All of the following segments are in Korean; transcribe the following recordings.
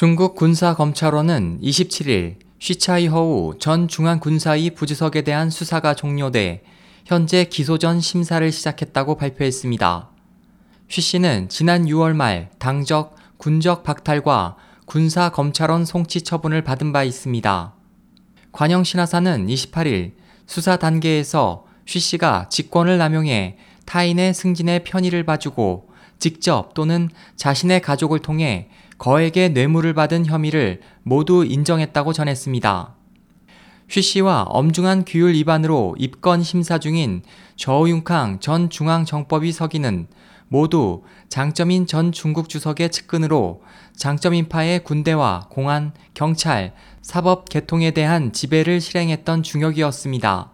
중국 군사검찰원은 27일 쉬차이 허우 전 중앙군사위 부주석에 대한 수사가 종료돼 현재 기소 전 심사를 시작했다고 발표했습니다. 쉬 씨는 지난 6월 말 당적, 군적 박탈과 군사검찰원 송치 처분을 받은 바 있습니다. 관영 신화사는 28일 수사 단계에서 쉬 씨가 직권을 남용해 타인의 승진에 편의를 봐주고 직접 또는 자신의 가족을 통해 거액의 뇌물을 받은 혐의를 모두 인정했다고 전했습니다. 쉬 씨와 엄중한 규율 위반으로 입건 심사 중인 저우융캉 전 중앙정법위 서기는 모두 장점인 전 중국 주석의 측근으로 장점인파의 군대와 공안, 경찰, 사법 개통에 대한 지배를 실행했던 중역이었습니다.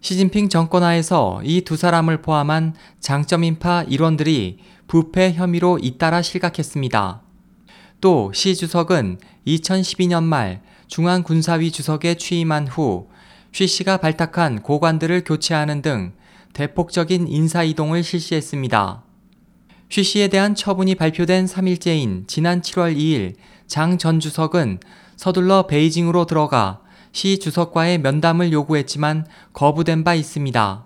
시진핑 정권 하에서 이 두 사람을 포함한 장점인파 일원들이 부패 혐의로 잇따라 실각했습니다. 또 시 주석은 2012년 말 중앙군사위 주석에 취임한 후 쉬 씨가 발탁한 고관들을 교체하는 등 대폭적인 인사이동을 실시했습니다. 쉬 씨에 대한 처분이 발표된 3일째인 지난 7월 2일 장 전 주석은 서둘러 베이징으로 들어가 시 주석과의 면담을 요구했지만 거부된 바 있습니다.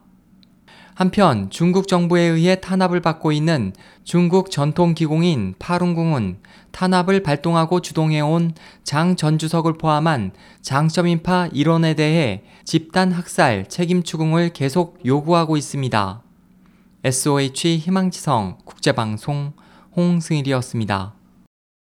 한편 중국 정부에 의해 탄압을 받고 있는 중국 전통 기공인 파룬궁은 탄압을 발동하고 주동해온 장 전 주석을 포함한 장점인파 일원에 대해 집단 학살 책임 추궁을 계속 요구하고 있습니다. SOH 희망지성 국제방송 홍승일이었습니다.